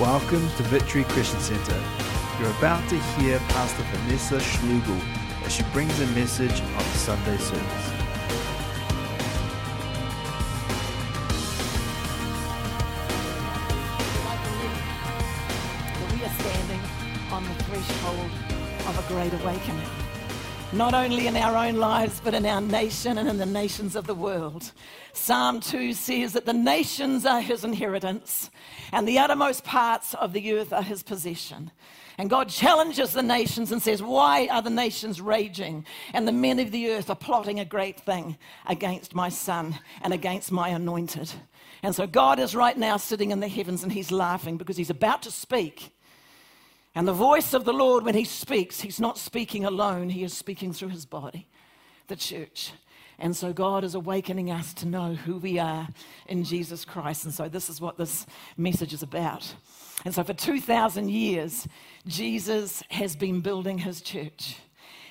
Welcome to Victory Christian Center. You're about to hear Pastor Vanessa Schlugel as she brings a message on Sunday service. we are standing on the threshold of a great awakening. Not only in our own lives, but in our nation and in the nations of the world. Psalm 2 says that the nations are his inheritance, and the uttermost parts of the earth are his possession. And God challenges the nations and says, Why are the nations raging? And the men of the earth are plotting a great thing against my son and against my anointed. And so God is right now sitting in the heavens and he's laughing because he's about to speak. And the voice of the Lord, when he speaks, he's not speaking alone, he is speaking through his body, the church. And so God is awakening us to know who we are in Jesus Christ. And so this is what this message is about. And so for 2,000 years, Jesus has been building his church.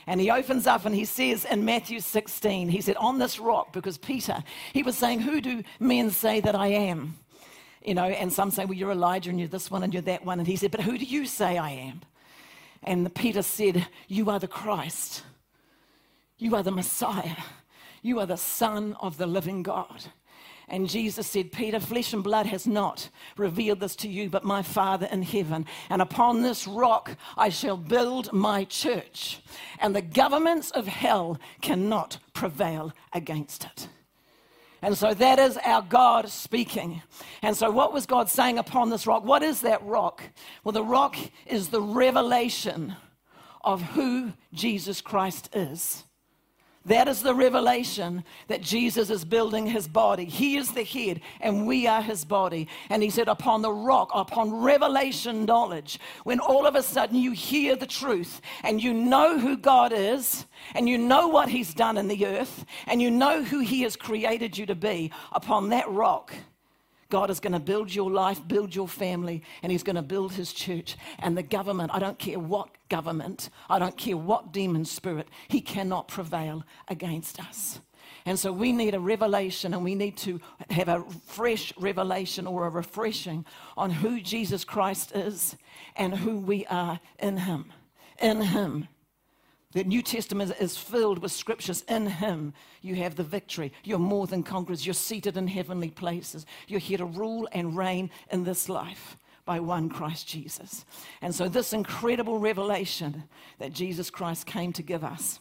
And he opens up and he says in Matthew 16, he said, On this rock, because Peter, he was saying, Who do men say that I am? You know, and some say, Well, you're Elijah and you're this one and you're that one. And he said, But who do you say I am? And Peter said, You are the Christ. You are the Messiah. You are the Son of the living God. And Jesus said, Peter, flesh and blood has not revealed this to you, but my Father in heaven. And upon this rock I shall build my church, and the governments of hell cannot prevail against it. And so that is our God speaking. And so, what was God saying upon this rock? What is that rock? Well, the rock is the revelation of who Jesus Christ is. That is the revelation that Jesus is building his body. He is the head, and we are his body. And he said, Upon the rock, upon revelation knowledge, when all of a sudden you hear the truth and you know who God is, and you know what he's done in the earth, and you know who he has created you to be, upon that rock, God is going to build your life, build your family, and He's going to build His church. And the government, I don't care what government, I don't care what demon spirit, He cannot prevail against us. And so we need a revelation and we need to have a fresh revelation or a refreshing on who Jesus Christ is and who we are in Him. In Him. The New Testament is filled with scriptures. In Him, you have the victory. You're more than conquerors. You're seated in heavenly places. You're here to rule and reign in this life by one Christ Jesus. And so, this incredible revelation that Jesus Christ came to give us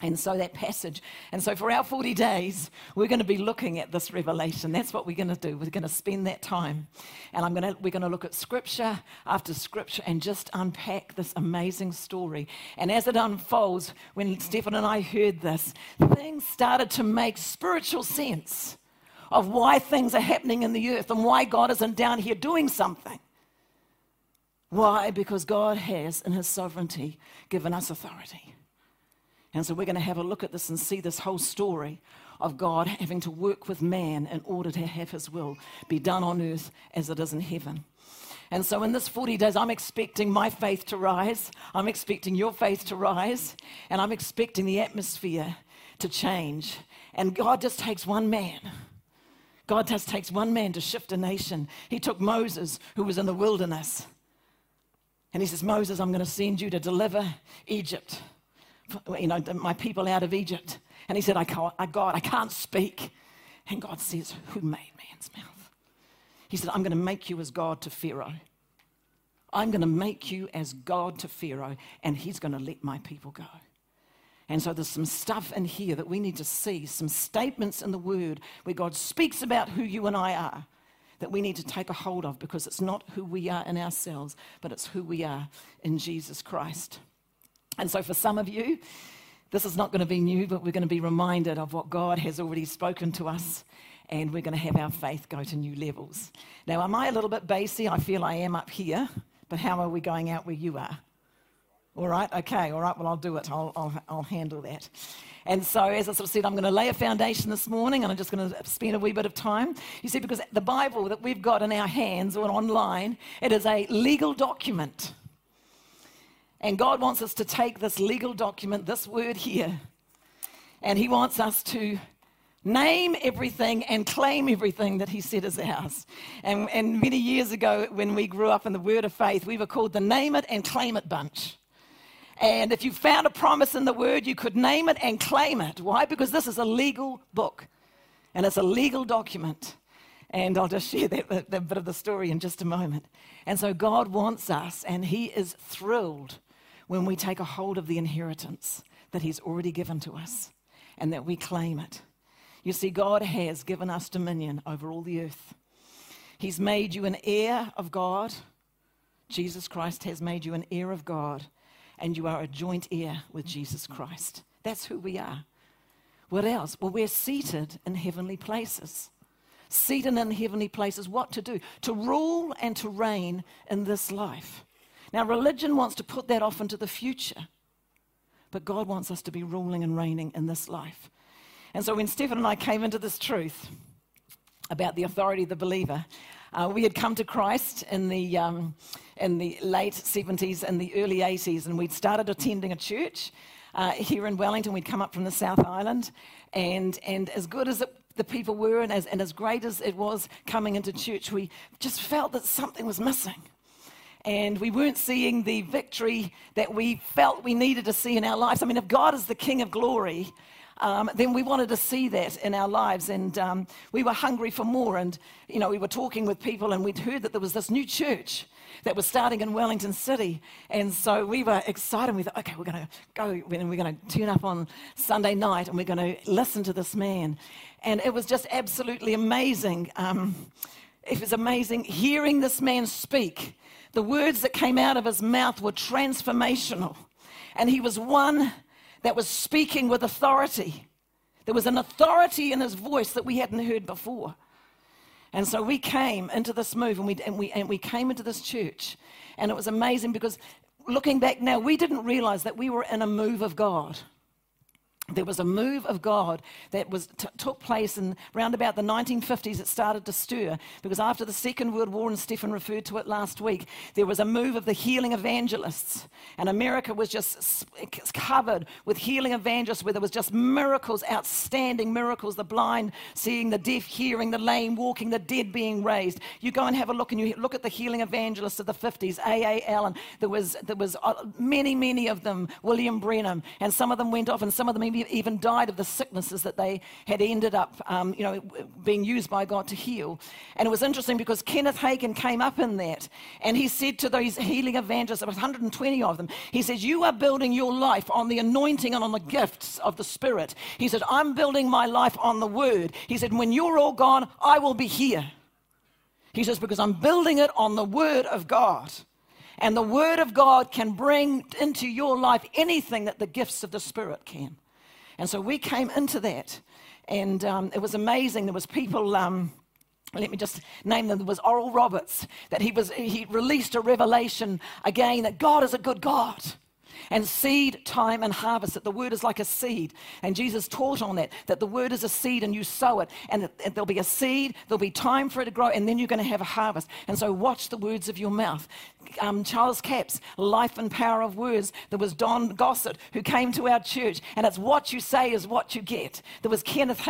and so that passage. And so for our 40 days, we're going to be looking at this revelation. That's what we're going to do. We're going to spend that time. And I'm going to, we're going to look at scripture after scripture and just unpack this amazing story. And as it unfolds, when Stephen and I heard this, things started to make spiritual sense of why things are happening in the earth and why God isn't down here doing something. Why? Because God has, in His sovereignty, given us authority. And so we're going to have a look at this and see this whole story of God having to work with man in order to have his will be done on earth as it is in heaven. And so, in this 40 days, I'm expecting my faith to rise. I'm expecting your faith to rise. And I'm expecting the atmosphere to change. And God just takes one man. God just takes one man to shift a nation. He took Moses, who was in the wilderness. And he says, Moses, I'm going to send you to deliver Egypt you know, my people out of Egypt. And he said, I can't, I, God, I can't speak. And God says, Who made man's mouth? He said, I'm going to make you as God to Pharaoh. I'm going to make you as God to Pharaoh, and he's going to let my people go. And so there's some stuff in here that we need to see, some statements in the word where God speaks about who you and I are that we need to take a hold of because it's not who we are in ourselves, but it's who we are in Jesus Christ. And so, for some of you, this is not going to be new, but we're going to be reminded of what God has already spoken to us, and we're going to have our faith go to new levels. Now, am I a little bit bassy? I feel I am up here, but how are we going out where you are? All right, okay, all right, well, I'll do it. I'll, I'll, I'll handle that. And so, as I sort of said, I'm going to lay a foundation this morning and I'm just going to spend a wee bit of time. You see, because the Bible that we've got in our hands or online, it is a legal document. And God wants us to take this legal document, this word here, and He wants us to Name everything and claim everything that He said is ours. And, and many years ago, when we grew up in the Word of Faith, we were called the Name It and Claim It bunch. And if you found a promise in the Word, you could name it and claim it. Why? Because this is a legal book and it's a legal document. And I'll just share that, that, that bit of the story in just a moment. And so God wants us, and He is thrilled when we take a hold of the inheritance that He's already given to us and that we claim it. You see, God has given us dominion over all the earth. He's made you an heir of God. Jesus Christ has made you an heir of God, and you are a joint heir with Jesus Christ. That's who we are. What else? Well, we're seated in heavenly places. Seated in heavenly places. What to do? To rule and to reign in this life. Now, religion wants to put that off into the future, but God wants us to be ruling and reigning in this life. And so when Stephen and I came into this truth about the authority of the believer, uh, we had come to Christ in the, um, in the late 70s and the early 80s, and we'd started attending a church uh, here in Wellington. We'd come up from the South Island, and, and as good as it, the people were, and as, and as great as it was coming into church, we just felt that something was missing. And we weren't seeing the victory that we felt we needed to see in our lives. I mean, if God is the King of glory, um, then we wanted to see that in our lives. And um, we were hungry for more. And, you know, we were talking with people and we'd heard that there was this new church that was starting in Wellington City. And so we were excited. We thought, okay, we're going to go and we're going to turn up on Sunday night and we're going to listen to this man. And it was just absolutely amazing. Um, it was amazing hearing this man speak. The words that came out of his mouth were transformational. And he was one that was speaking with authority. There was an authority in his voice that we hadn't heard before. And so we came into this move and we, and, we, and we came into this church. And it was amazing because looking back now, we didn't realize that we were in a move of God there was a move of God that was t- took place in around about the 1950s. It started to stir because after the Second World War, and Stephen referred to it last week, there was a move of the healing evangelists, and America was just covered with healing evangelists, where there was just miracles, outstanding miracles: the blind seeing, the deaf hearing, the lame walking, the dead being raised. You go and have a look, and you look at the healing evangelists of the 50s. A. A. Allen. There was there was uh, many, many of them. William Branham, and some of them went off, and some of them maybe even died of the sicknesses that they had ended up, um, you know, being used by God to heal. And it was interesting because Kenneth Hagin came up in that, and he said to those healing evangelists, there was 120 of them, he says, "You are building your life on the anointing and on the gifts of the Spirit." He said, "I'm building my life on the Word." He said, "When you're all gone, I will be here." He says, "Because I'm building it on the Word of God." And the Word of God can bring into your life anything that the gifts of the Spirit can. And so we came into that, and um, it was amazing. There was people. Um, let me just name them. There was Oral Roberts that he was. He released a revelation again that God is a good God and seed, time, and harvest. That the word is like a seed. And Jesus taught on that, that the word is a seed and you sow it. And there'll be a seed, there'll be time for it to grow, and then you're going to have a harvest. And so watch the words of your mouth. Um, Charles Capps, Life and Power of Words. There was Don Gossett who came to our church, and it's what you say is what you get. There was Kenneth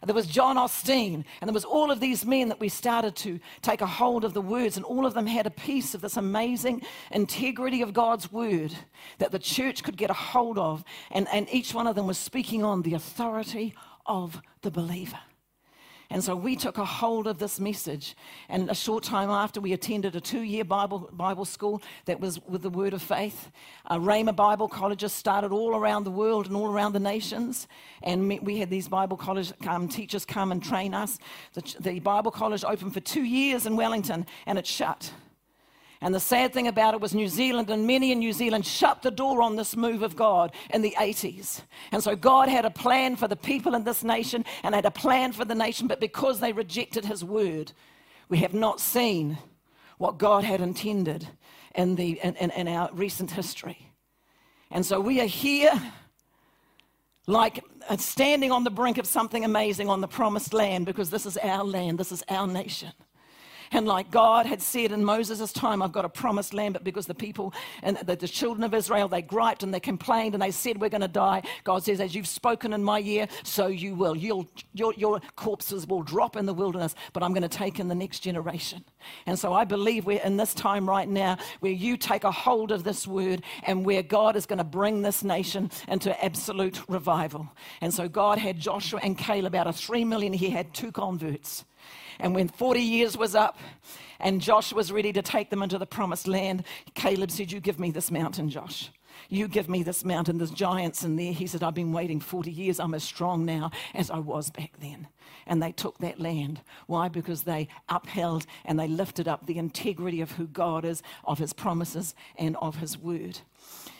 Hagin. There was John Osteen, and there was all of these men that we started to take a hold of the words, and all of them had a piece of this amazing integrity of God's word that the church could get a hold of, and, and each one of them was speaking on the authority of the believer. And so we took a hold of this message. And a short time after, we attended a two year Bible, Bible school that was with the Word of Faith. Uh, Rhema Bible colleges started all around the world and all around the nations. And we had these Bible college um, teachers come and train us. The, the Bible college opened for two years in Wellington and it shut. And the sad thing about it was New Zealand and many in New Zealand shut the door on this move of God in the 80s. And so God had a plan for the people in this nation and had a plan for the nation, but because they rejected his word, we have not seen what God had intended in, the, in, in, in our recent history. And so we are here like uh, standing on the brink of something amazing on the promised land because this is our land, this is our nation. And like God had said in Moses' time, I've got a promised land, but because the people and the, the children of Israel, they griped and they complained and they said, We're going to die. God says, As you've spoken in my year, so you will. You'll, your, your corpses will drop in the wilderness, but I'm going to take in the next generation. And so I believe we're in this time right now where you take a hold of this word and where God is going to bring this nation into absolute revival. And so God had Joshua and Caleb out of three million, he had two converts. And when 40 years was up and Josh was ready to take them into the promised land, Caleb said, You give me this mountain, Josh. You give me this mountain. There's giants in there. He said, I've been waiting 40 years. I'm as strong now as I was back then. And they took that land. Why? Because they upheld and they lifted up the integrity of who God is, of his promises, and of his word.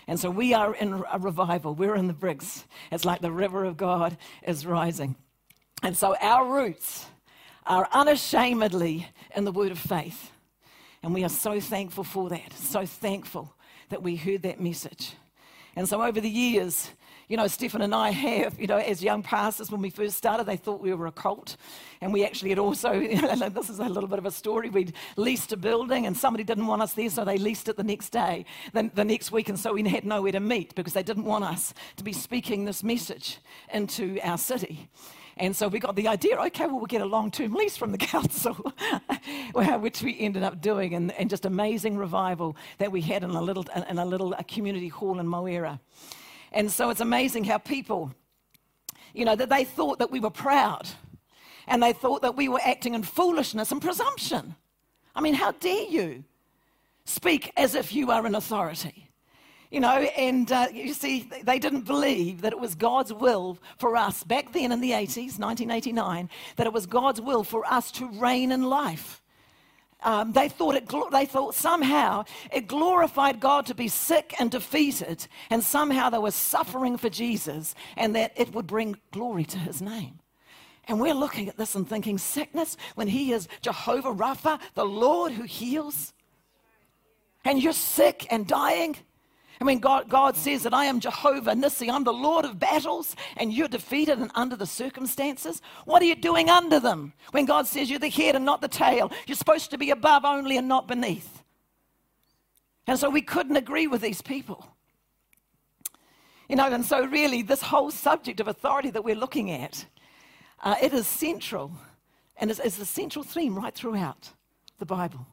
And so we are in a revival. We're in the bricks. It's like the river of God is rising. And so our roots are unashamedly in the word of faith. And we are so thankful for that, so thankful that we heard that message. And so over the years, you know, Stephen and I have, you know, as young pastors, when we first started, they thought we were a cult. And we actually had also, you know, this is a little bit of a story. We'd leased a building and somebody didn't want us there, so they leased it the next day, then the next week. And so we had nowhere to meet because they didn't want us to be speaking this message into our city. And so we got the idea, okay, well, we'll get a long term lease from the council, uh, which we ended up doing, and, and, just amazing revival that we had in a little, in a little a community hall in Moera. And so it's amazing how people, you know, that they thought that we were proud and they thought that we were acting in foolishness and presumption. I mean, how dare you speak as if you are an authority? You know, and uh, you see, they didn't believe that it was God's will for us back then in the 80s, 1989, that it was God's will for us to reign in life. Um, they, thought it, they thought somehow it glorified God to be sick and defeated, and somehow they were suffering for Jesus, and that it would bring glory to his name. And we're looking at this and thinking, sickness, when he is Jehovah Rapha, the Lord who heals, and you're sick and dying. I mean, God, God says that I am Jehovah Nissi, I'm the Lord of battles, and you're defeated and under the circumstances. What are you doing under them when God says you're the head and not the tail? You're supposed to be above only and not beneath. And so we couldn't agree with these people. You know, and so really, this whole subject of authority that we're looking at, uh, it is central, and it's, it's the central theme right throughout the Bible.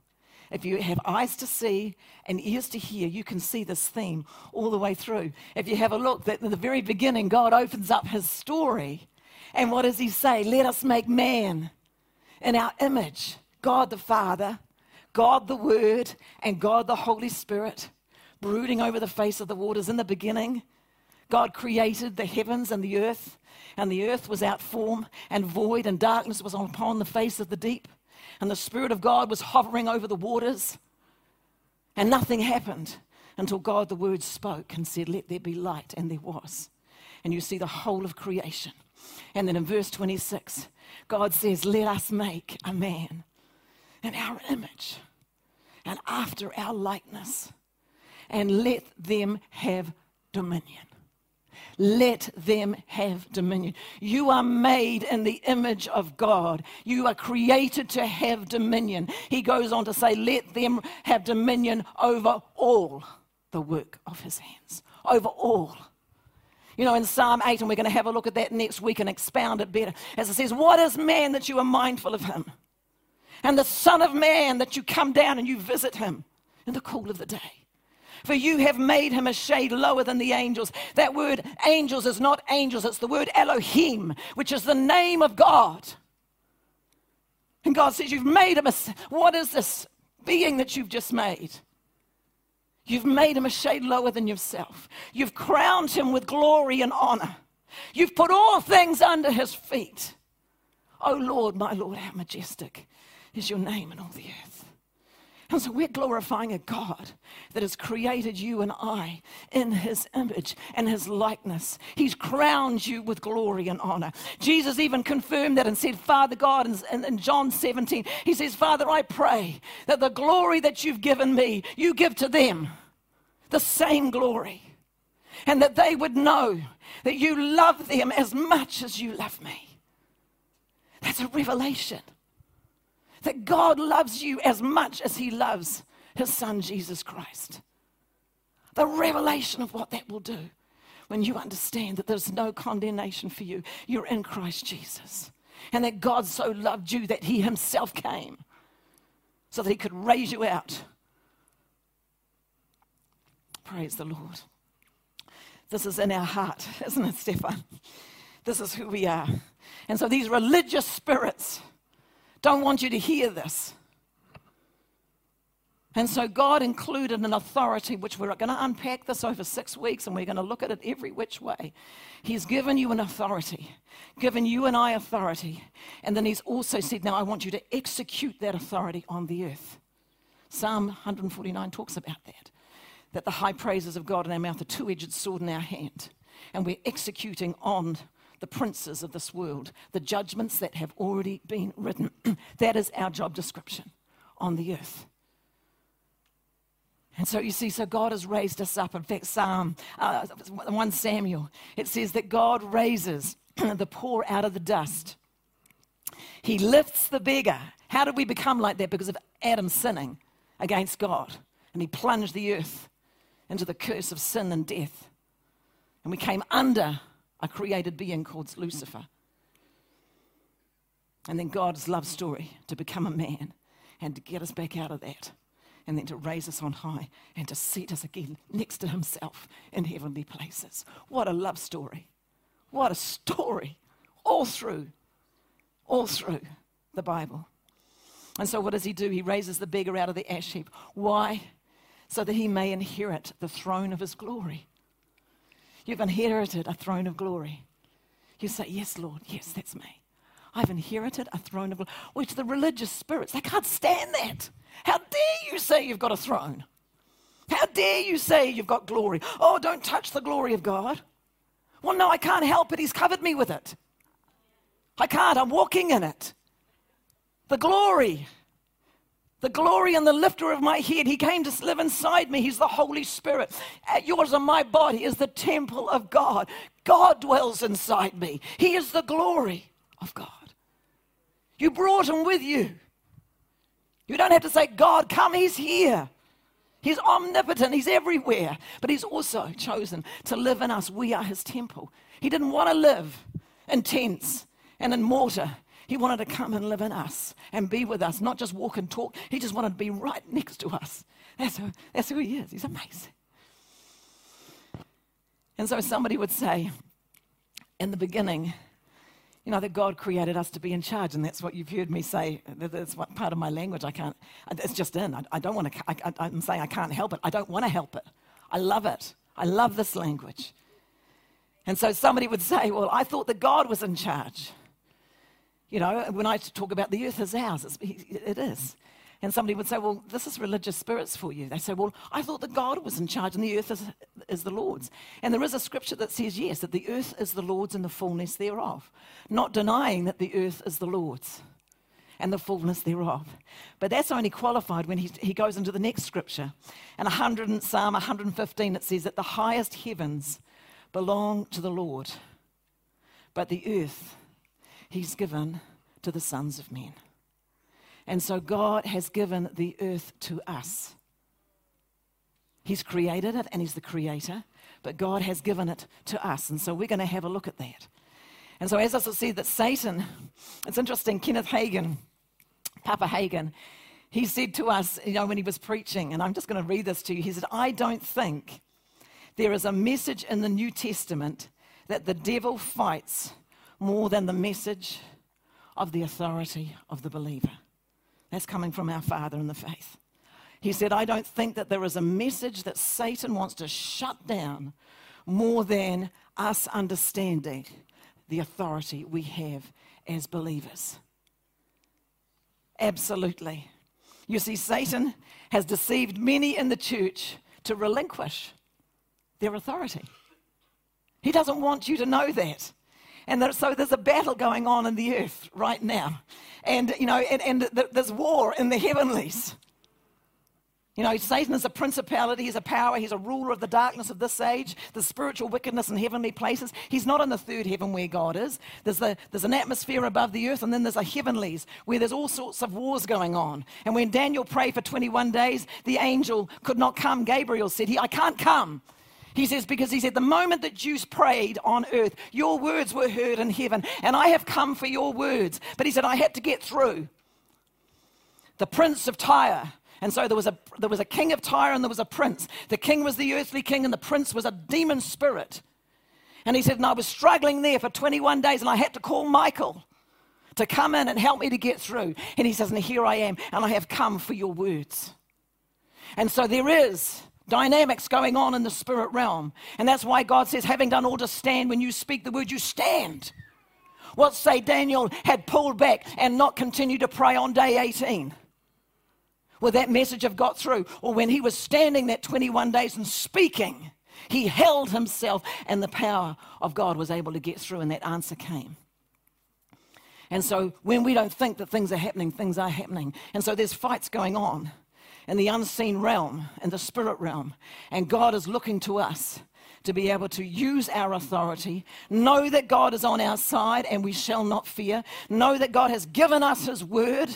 If you have eyes to see and ears to hear, you can see this theme all the way through. If you have a look, that in the very beginning, God opens up his story. And what does he say? Let us make man in our image God the Father, God the Word, and God the Holy Spirit, brooding over the face of the waters. In the beginning, God created the heavens and the earth, and the earth was out form and void, and darkness was upon the face of the deep and the Spirit of God was hovering over the waters, and nothing happened until God, the Word, spoke and said, Let there be light, and there was. And you see the whole of creation. And then in verse 26, God says, Let us make a man in our image and after our likeness, and let them have dominion. Let them have dominion. You are made in the image of God. You are created to have dominion. He goes on to say, Let them have dominion over all the work of his hands. Over all. You know, in Psalm 8, and we're going to have a look at that next week and expound it better, as it says, What is man that you are mindful of him? And the Son of Man that you come down and you visit him in the cool of the day. For you have made him a shade lower than the angels. That word angels is not angels, it's the word Elohim, which is the name of God. And God says, You've made him a. What is this being that you've just made? You've made him a shade lower than yourself. You've crowned him with glory and honor. You've put all things under his feet. Oh Lord, my Lord, how majestic is your name in all the earth. And so we're glorifying a God that has created you and I in his image and his likeness. He's crowned you with glory and honor. Jesus even confirmed that and said, Father God, in, in John 17, he says, Father, I pray that the glory that you've given me, you give to them the same glory. And that they would know that you love them as much as you love me. That's a revelation that God loves you as much as he loves his son, Jesus Christ. The revelation of what that will do when you understand that there's no condemnation for you. You're in Christ Jesus. And that God so loved you that he himself came so that he could raise you out. Praise the Lord. This is in our heart, isn't it, Stefan? This is who we are. And so these religious spirits don't want you to hear this. And so God included an authority, which we're going to unpack this over six weeks and we're going to look at it every which way. He's given you an authority, given you and I authority. And then He's also said, Now I want you to execute that authority on the earth. Psalm 149 talks about that. That the high praises of God in our mouth, a two edged sword in our hand. And we're executing on the princes of this world, the judgments that have already been written. that is our job description on the earth. And so you see, so God has raised us up. In fact, Psalm uh, 1 Samuel, it says that God raises the poor out of the dust. He lifts the beggar. How did we become like that? Because of Adam sinning against God. And he plunged the earth into the curse of sin and death. And we came under a created being called Lucifer. And then God's love story to become a man and to get us back out of that and then to raise us on high and to seat us again next to himself in heavenly places. What a love story. What a story. All through, all through the Bible. And so, what does he do? He raises the beggar out of the ash heap. Why? So that he may inherit the throne of his glory. You've inherited a throne of glory. You say, Yes, Lord, yes, that's me. I've inherited a throne of glory. Which the religious spirits, they can't stand that. How dare you say you've got a throne? How dare you say you've got glory? Oh, don't touch the glory of God. Well, no, I can't help it. He's covered me with it. I can't. I'm walking in it. The glory. The glory and the lifter of my head. He came to live inside me. He's the Holy Spirit. Yours and my body is the temple of God. God dwells inside me. He is the glory of God. You brought him with you. You don't have to say, God, come, He's here. He's omnipotent, He's everywhere. But He's also chosen to live in us. We are His temple. He didn't want to live in tents and in mortar. He wanted to come and live in us and be with us, not just walk and talk. He just wanted to be right next to us. That's who, that's who He is. He's amazing. And so somebody would say, in the beginning, you know, that God created us to be in charge, and that's what you've heard me say. That's part of my language. I can't, it's just in. I, I don't want to, I, I'm saying I can't help it. I don't want to help it. I love it. I love this language. And so somebody would say, Well, I thought that God was in charge. You know, when I talk about the earth is ours, it's, it is. And somebody would say, Well, this is religious spirits for you. They say, Well, I thought that God was in charge and the earth is, is the Lord's. And there is a scripture that says, Yes, that the earth is the Lord's and the fullness thereof. Not denying that the earth is the Lord's and the fullness thereof. But that's only qualified when he, he goes into the next scripture. And 100, Psalm 115, it says that the highest heavens belong to the Lord, but the earth he's given to the sons of men. And so God has given the earth to us. He's created it and He's the creator, but God has given it to us. And so we're going to have a look at that. And so, as I said, that Satan, it's interesting, Kenneth Hagin, Papa Hagin, he said to us, you know, when he was preaching, and I'm just going to read this to you, he said, I don't think there is a message in the New Testament that the devil fights more than the message of the authority of the believer. That's coming from our Father in the faith. He said, I don't think that there is a message that Satan wants to shut down more than us understanding the authority we have as believers. Absolutely. You see, Satan has deceived many in the church to relinquish their authority. He doesn't want you to know that. And so there's a battle going on in the earth right now. And, you know, and, and there's war in the heavenlies. You know, Satan is a principality, he's a power, he's a ruler of the darkness of this age, the spiritual wickedness in heavenly places. He's not in the third heaven where God is. There's, the, there's an atmosphere above the earth, and then there's a heavenlies where there's all sorts of wars going on. And when Daniel prayed for 21 days, the angel could not come. Gabriel said, he, I can't come. He says, because he said, the moment that Jews prayed on earth, your words were heard in heaven, and I have come for your words. But he said, I had to get through. The prince of Tyre and so there was, a, there was a king of Tyre and there was a prince. The king was the earthly king and the prince was a demon spirit. And he said, and I was struggling there for 21 days and I had to call Michael to come in and help me to get through. And he says, and here I am and I have come for your words. And so there is dynamics going on in the spirit realm. And that's why God says, having done all to stand, when you speak the word, you stand. What say Daniel had pulled back and not continued to pray on day 18? Will that message have got through? Or when he was standing that 21 days and speaking, he held himself and the power of God was able to get through and that answer came. And so when we don't think that things are happening, things are happening. And so there's fights going on in the unseen realm, in the spirit realm. And God is looking to us to be able to use our authority, know that God is on our side and we shall not fear, know that God has given us his word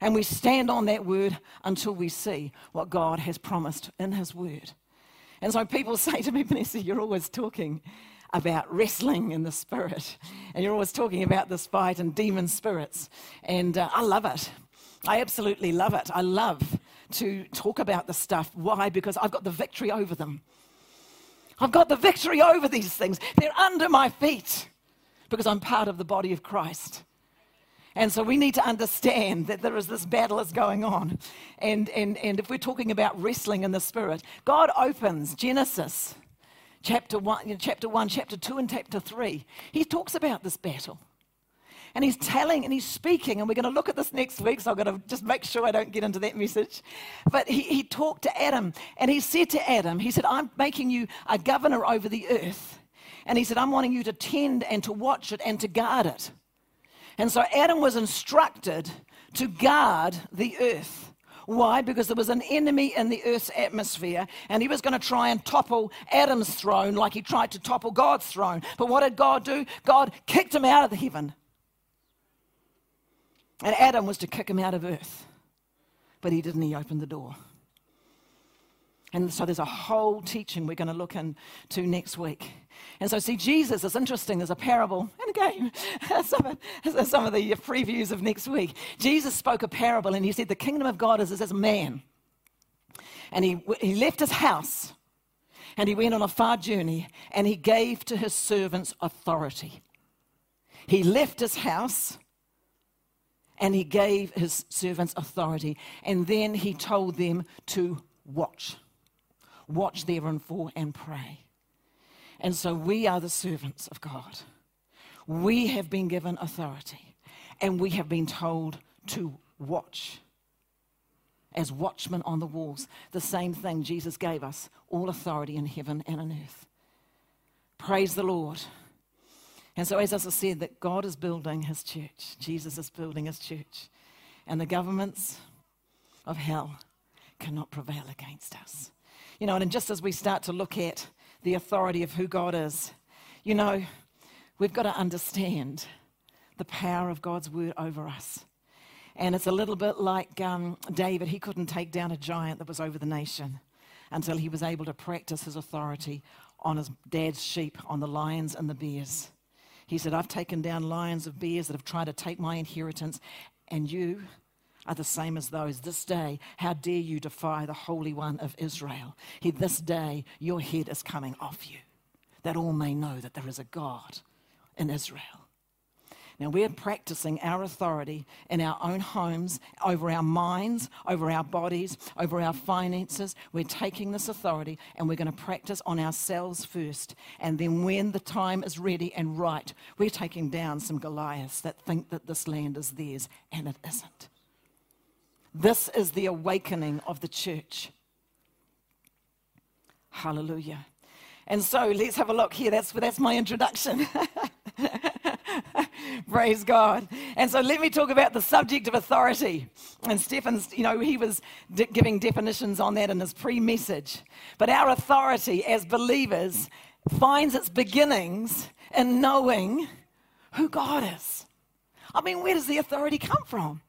and we stand on that word until we see what God has promised in His word. And so people say to me, Vanessa, you're always talking about wrestling in the spirit. And you're always talking about this fight and demon spirits. And uh, I love it. I absolutely love it. I love to talk about the stuff. Why? Because I've got the victory over them. I've got the victory over these things. They're under my feet because I'm part of the body of Christ. And so we need to understand that there is this battle that's going on. And, and, and if we're talking about wrestling in the spirit, God opens Genesis chapter 1, chapter 1, chapter 2, and chapter 3. He talks about this battle. And he's telling and he's speaking, and we're going to look at this next week, so I've got to just make sure I don't get into that message. But he, he talked to Adam, and he said to Adam, He said, I'm making you a governor over the earth. And he said, I'm wanting you to tend and to watch it and to guard it. And so Adam was instructed to guard the earth. Why? Because there was an enemy in the earth's atmosphere, and he was going to try and topple Adam's throne like he tried to topple God's throne. But what did God do? God kicked him out of the heaven. And Adam was to kick him out of earth. But he didn't, he opened the door. And so there's a whole teaching we're going to look into next week. And so, see, Jesus is interesting. There's a parable, and again, some of, some of the previews of next week. Jesus spoke a parable, and he said, The kingdom of God is as a man. And he, he left his house, and he went on a far journey, and he gave to his servants authority. He left his house, and he gave his servants authority. And then he told them to watch watch therefore and pray. And so we are the servants of God. We have been given authority and we have been told to watch as watchmen on the walls. The same thing Jesus gave us all authority in heaven and on earth. Praise the Lord. And so, as I said, that God is building his church, Jesus is building his church, and the governments of hell cannot prevail against us. You know, and just as we start to look at the authority of who God is, you know, we've got to understand the power of God's word over us. And it's a little bit like um, David. He couldn't take down a giant that was over the nation until he was able to practice his authority on his dad's sheep, on the lions and the bears. He said, I've taken down lions of bears that have tried to take my inheritance, and you, are the same as those. This day, how dare you defy the Holy One of Israel? He, this day, your head is coming off you, that all may know that there is a God in Israel. Now, we're practicing our authority in our own homes, over our minds, over our bodies, over our finances. We're taking this authority and we're going to practice on ourselves first. And then, when the time is ready and right, we're taking down some Goliaths that think that this land is theirs, and it isn't. This is the awakening of the church. Hallelujah. And so let's have a look here. That's, that's my introduction. Praise God. And so let me talk about the subject of authority. And Stefan's, you know, he was d- giving definitions on that in his pre message. But our authority as believers finds its beginnings in knowing who God is. I mean, where does the authority come from?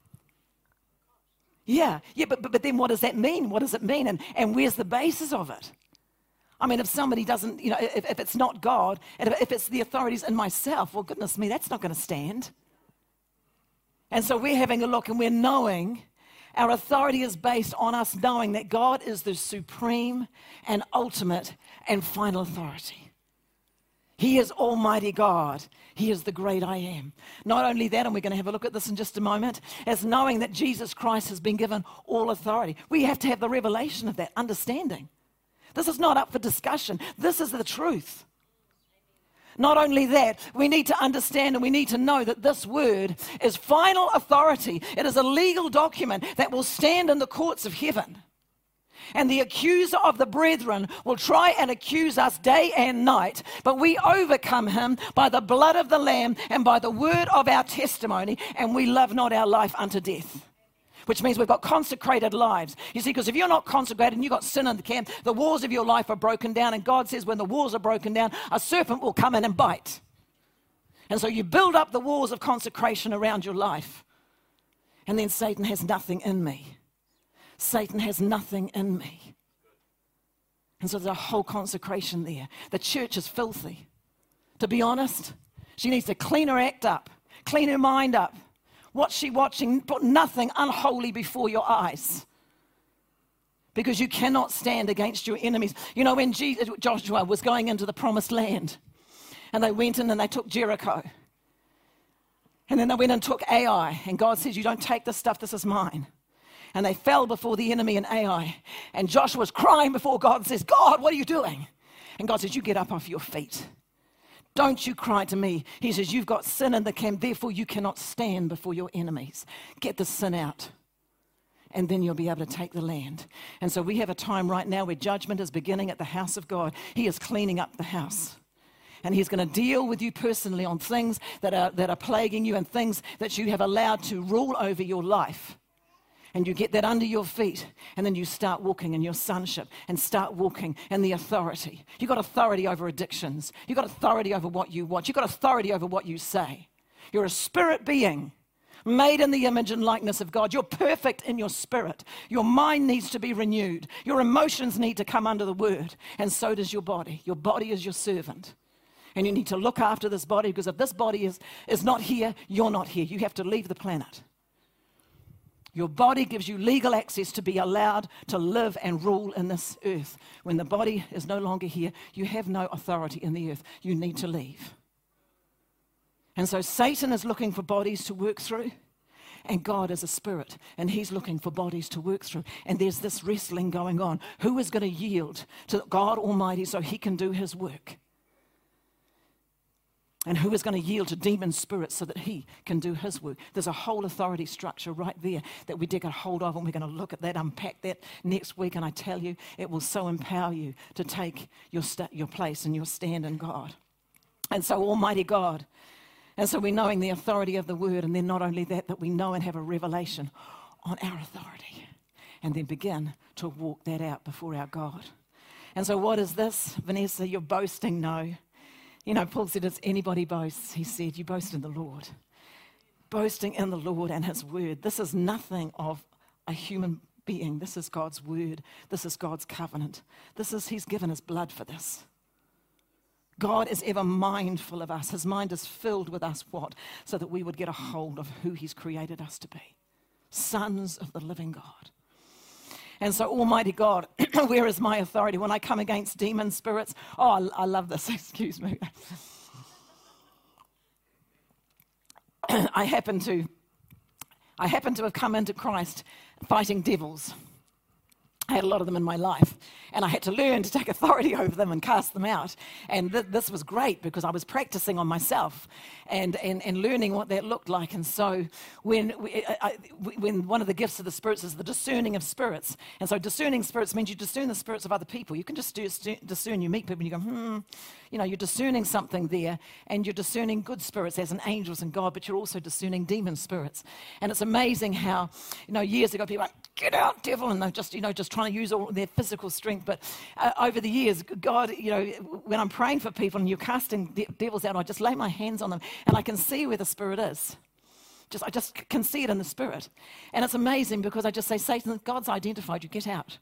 Yeah, yeah, but, but, but then what does that mean? What does it mean? And, and where's the basis of it? I mean, if somebody doesn't, you know, if, if it's not God, and if, if it's the authorities and myself, well, goodness me, that's not going to stand. And so we're having a look and we're knowing our authority is based on us knowing that God is the supreme and ultimate and final authority. He is Almighty God. He is the great I am. Not only that, and we're going to have a look at this in just a moment, as knowing that Jesus Christ has been given all authority. We have to have the revelation of that, understanding. This is not up for discussion. This is the truth. Not only that, we need to understand and we need to know that this word is final authority. It is a legal document that will stand in the courts of heaven. And the accuser of the brethren will try and accuse us day and night, but we overcome him by the blood of the Lamb and by the word of our testimony, and we love not our life unto death which means we've got consecrated lives. You see, because if you're not consecrated and you've got sin in the camp, the walls of your life are broken down. And God says, when the walls are broken down, a serpent will come in and bite. And so you build up the walls of consecration around your life. And then Satan has nothing in me. Satan has nothing in me. And so there's a whole consecration there. The church is filthy. To be honest, she needs to clean her act up, clean her mind up What's she watching? Put nothing unholy before your eyes. Because you cannot stand against your enemies. You know, when Jesus, Joshua was going into the promised land, and they went in and they took Jericho. And then they went and took Ai, and God says, You don't take this stuff, this is mine. And they fell before the enemy in Ai. And Joshua's crying before God and says, God, what are you doing? And God says, You get up off your feet. Don't you cry to me. He says, You've got sin in the camp, therefore you cannot stand before your enemies. Get the sin out. And then you'll be able to take the land. And so we have a time right now where judgment is beginning at the house of God. He is cleaning up the house and he's going to deal with you personally on things that are, that are plaguing you and things that you have allowed to rule over your life and you get that under your feet, and then you start walking in your sonship and start walking in the authority. You've got authority over addictions, you've got authority over what you watch, you've got authority over what you say. You're a spirit being. Made in the image and likeness of God. You're perfect in your spirit. Your mind needs to be renewed. Your emotions need to come under the word. And so does your body. Your body is your servant. And you need to look after this body because if this body is, is not here, you're not here. You have to leave the planet. Your body gives you legal access to be allowed to live and rule in this earth. When the body is no longer here, you have no authority in the earth. You need to leave. And so Satan is looking for bodies to work through, and God is a spirit, and he's looking for bodies to work through. And there's this wrestling going on. Who is going to yield to God Almighty so he can do his work? And who is going to yield to demon spirits so that he can do his work. There's a whole authority structure right there that we dig a hold of, and we're going to look at that, unpack that next week. And I tell you, it will so empower you to take your, st- your place and your stand in God. And so, Almighty God. And so, we're knowing the authority of the word, and then not only that, that we know and have a revelation on our authority, and then begin to walk that out before our God. And so, what is this, Vanessa? You're boasting? No. You know, Paul said, Does anybody boast? He said, You boast in the Lord. Boasting in the Lord and His word. This is nothing of a human being. This is God's word. This is God's covenant. This is, He's given His blood for this. God is ever mindful of us. His mind is filled with us, what? So that we would get a hold of who He's created us to be sons of the living God. And so, Almighty God, where is my authority when I come against demon spirits? Oh, I, I love this. Excuse me. I happen to, I happen to have come into Christ fighting devils. I had a lot of them in my life, and I had to learn to take authority over them and cast them out. And th- this was great because I was practicing on myself and, and, and learning what that looked like. And so, when, we, I, when one of the gifts of the spirits is the discerning of spirits, and so discerning spirits means you discern the spirits of other people. You can just discern, you meet people and you go, hmm, you know, you're discerning something there, and you're discerning good spirits as in angels and God, but you're also discerning demon spirits. And it's amazing how, you know, years ago people were like, get out, devil, and they're just, you know, just trying to use all their physical strength. But uh, over the years, God, you know, when I'm praying for people and you're casting de- devils out, I just lay my hands on them and I can see where the spirit is. Just, I just can see it in the spirit. And it's amazing because I just say, Satan, God's identified you, get out.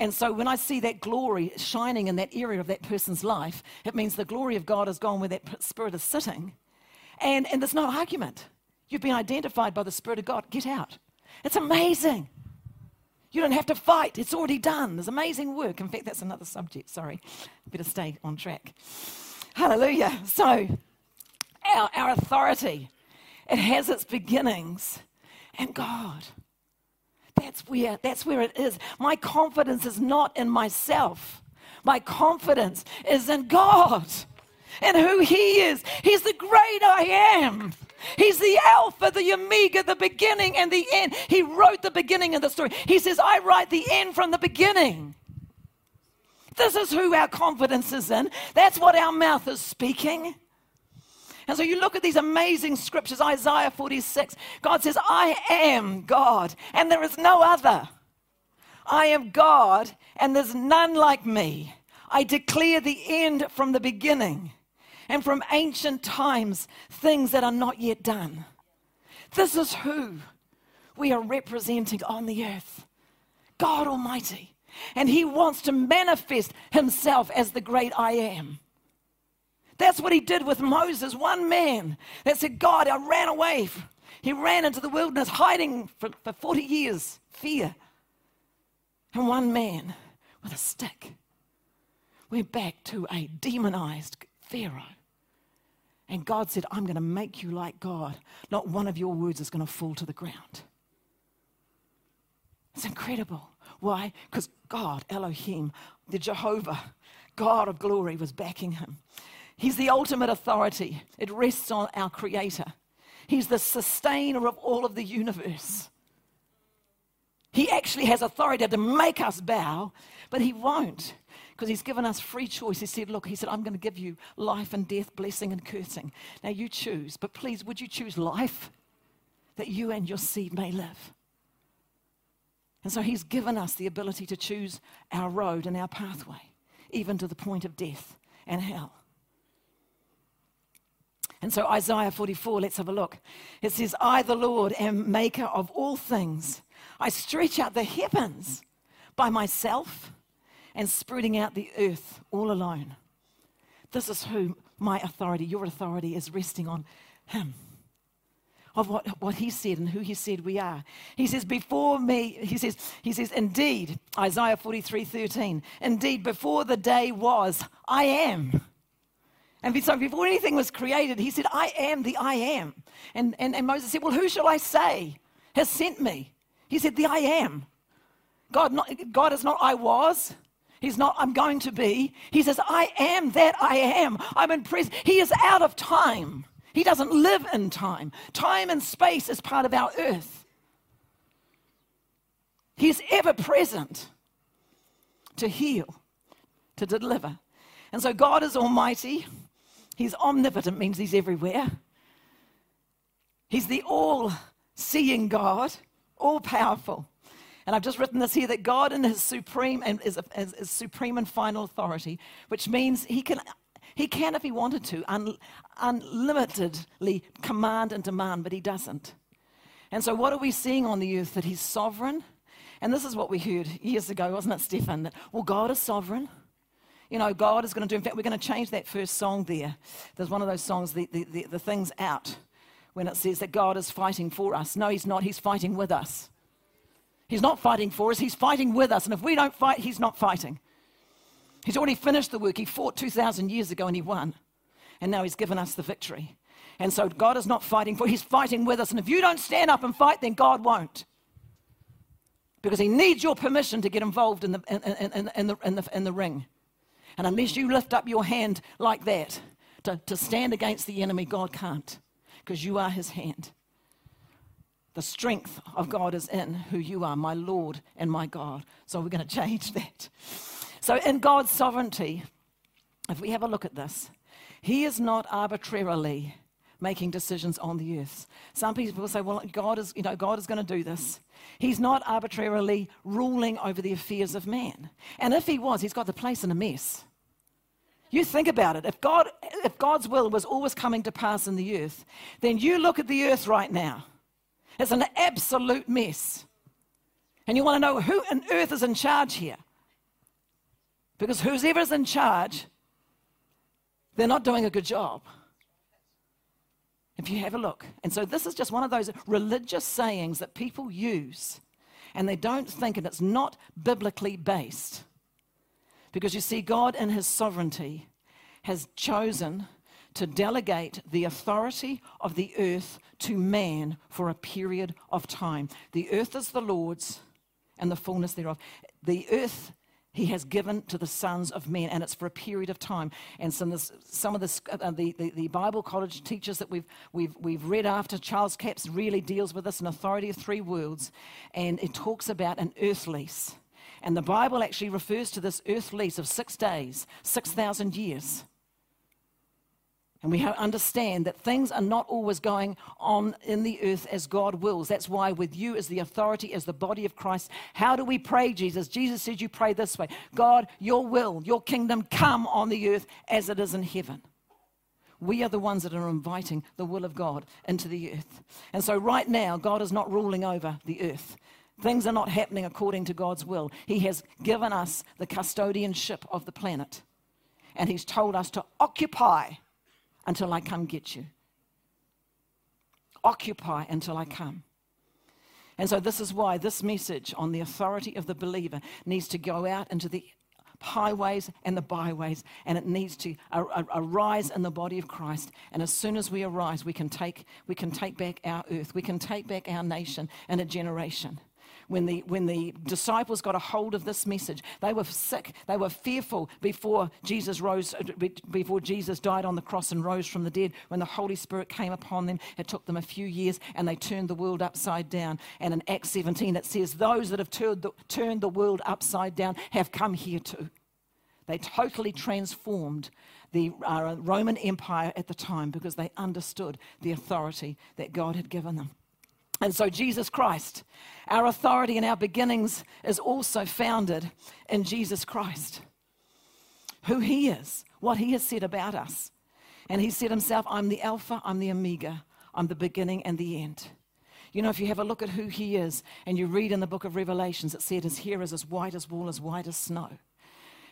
And so when I see that glory shining in that area of that person's life, it means the glory of God has gone where that spirit is sitting. And, and there's no argument. You've been identified by the Spirit of God. Get out. It's amazing. You don't have to fight, it's already done. There's amazing work. In fact, that's another subject. Sorry. Better stay on track. Hallelujah. So, our, our authority, it has its beginnings in God. That's where, that's where it is. My confidence is not in myself. My confidence is in God and who He is. He's the great I am. He's the Alpha, the Omega, the beginning and the end. He wrote the beginning of the story. He says, I write the end from the beginning. This is who our confidence is in. That's what our mouth is speaking. And so you look at these amazing scriptures, Isaiah 46. God says, I am God, and there is no other. I am God, and there's none like me. I declare the end from the beginning and from ancient times things that are not yet done. This is who we are representing on the earth God Almighty. And He wants to manifest Himself as the great I am. That's what He did with Moses, one man that said, God, I ran away. He ran into the wilderness, hiding for, for 40 years, fear. And one man with a stick went back to a demonized Pharaoh and God said, I'm going to make you like God. Not one of your words is going to fall to the ground. It's incredible. Why? Because God, Elohim, the Jehovah, God of glory, was backing him. He's the ultimate authority, it rests on our Creator. He's the sustainer of all of the universe. He actually has authority to make us bow, but He won't because he's given us free choice. He said, Look, he said, I'm going to give you life and death, blessing and cursing. Now you choose, but please, would you choose life that you and your seed may live? And so he's given us the ability to choose our road and our pathway, even to the point of death and hell. And so, Isaiah 44, let's have a look. It says, I, the Lord, am maker of all things. I stretch out the heavens by myself and spreading out the earth all alone. This is who my authority, your authority, is resting on Him. Of what, what he said and who he said we are. He says, Before me, he says, he says, indeed, Isaiah 43 13, indeed, before the day was, I am. And so before anything was created, he said, I am the I am. And, and, and Moses said, Well, who shall I say has sent me? He said, The I am. God, not, God is not I was. He's not, I'm going to be. He says, I am that I am. I'm in presence. He is out of time. He doesn't live in time. Time and space is part of our earth. He's ever present to heal, to deliver. And so God is almighty. He's omnipotent, means he's everywhere. He's the all seeing God, all powerful. And I've just written this here that God in his supreme and is, is, is supreme and final authority, which means he can he can, if he wanted to, un, unlimitedly command and demand, but he doesn't. And so, what are we seeing on the earth? That he's sovereign. And this is what we heard years ago, wasn't it, Stefan? That, well, God is sovereign. You know, God is going to do. In fact, we're going to change that first song there. There's one of those songs, the, the, the, the things out, when it says that God is fighting for us. No, he's not. He's fighting with us. He's not fighting for us, He's fighting with us. And if we don't fight, He's not fighting. He's already finished the work. He fought 2,000 years ago and He won. And now He's given us the victory. And so God is not fighting for, He's fighting with us. And if you don't stand up and fight, then God won't. because he needs your permission to get involved in the, in, in, in, the, in, the, in the ring. And unless you lift up your hand like that to, to stand against the enemy, God can't because you are his hand. The strength of God is in who you are, my Lord and my God. So we're going to change that. So, in God's sovereignty, if we have a look at this, He is not arbitrarily making decisions on the earth. Some people say, well, God is, you know, God is going to do this. He's not arbitrarily ruling over the affairs of man. And if he was, he's got the place in a mess. You think about it. If, God, if God's will was always coming to pass in the earth, then you look at the earth right now. It's an absolute mess. And you want to know who on earth is in charge here? Because whoever's in charge, they're not doing a good job. If you have a look. And so this is just one of those religious sayings that people use and they don't think, and it's not biblically based. Because you see, God in His sovereignty has chosen to delegate the authority of the earth to man for a period of time. The earth is the Lord's and the fullness thereof. The earth he has given to the sons of men, and it's for a period of time. And some of, this, some of this, uh, the, the, the, Bible college teachers that we've, we've, we've read after, Charles Capps really deals with this, an authority of three worlds, and it talks about an earth lease. And the Bible actually refers to this earth lease of six days, 6,000 years. And we understand that things are not always going on in the earth as God wills. That's why, with you as the authority, as the body of Christ, how do we pray, Jesus? Jesus said, You pray this way God, your will, your kingdom come on the earth as it is in heaven. We are the ones that are inviting the will of God into the earth. And so, right now, God is not ruling over the earth. Things are not happening according to God's will. He has given us the custodianship of the planet. And He's told us to occupy until I come get you. Occupy until I come. And so, this is why this message on the authority of the believer needs to go out into the highways and the byways, and it needs to arise in the body of Christ. And as soon as we arise, we can take, we can take back our earth, we can take back our nation and a generation when the, when the disciples got a hold of this message. They were sick. They were fearful before Jesus rose, before Jesus died on the cross and rose from the dead. When the Holy Spirit came upon them, it took them a few years and they turned the world upside down. And in Acts 17, it says, Those that have turned the, turned the world upside down have come here too. They totally transformed the uh, Roman Empire at the time because they understood the authority that God had given them. And so, Jesus Christ, our authority and our beginnings is also founded in Jesus Christ, who He is, what He has said about us. And He said Himself, I'm the Alpha, I'm the Omega, I'm the beginning and the end. You know, if you have a look at who He is and you read in the book of Revelations, it said His hair is as white as wool, as white as snow.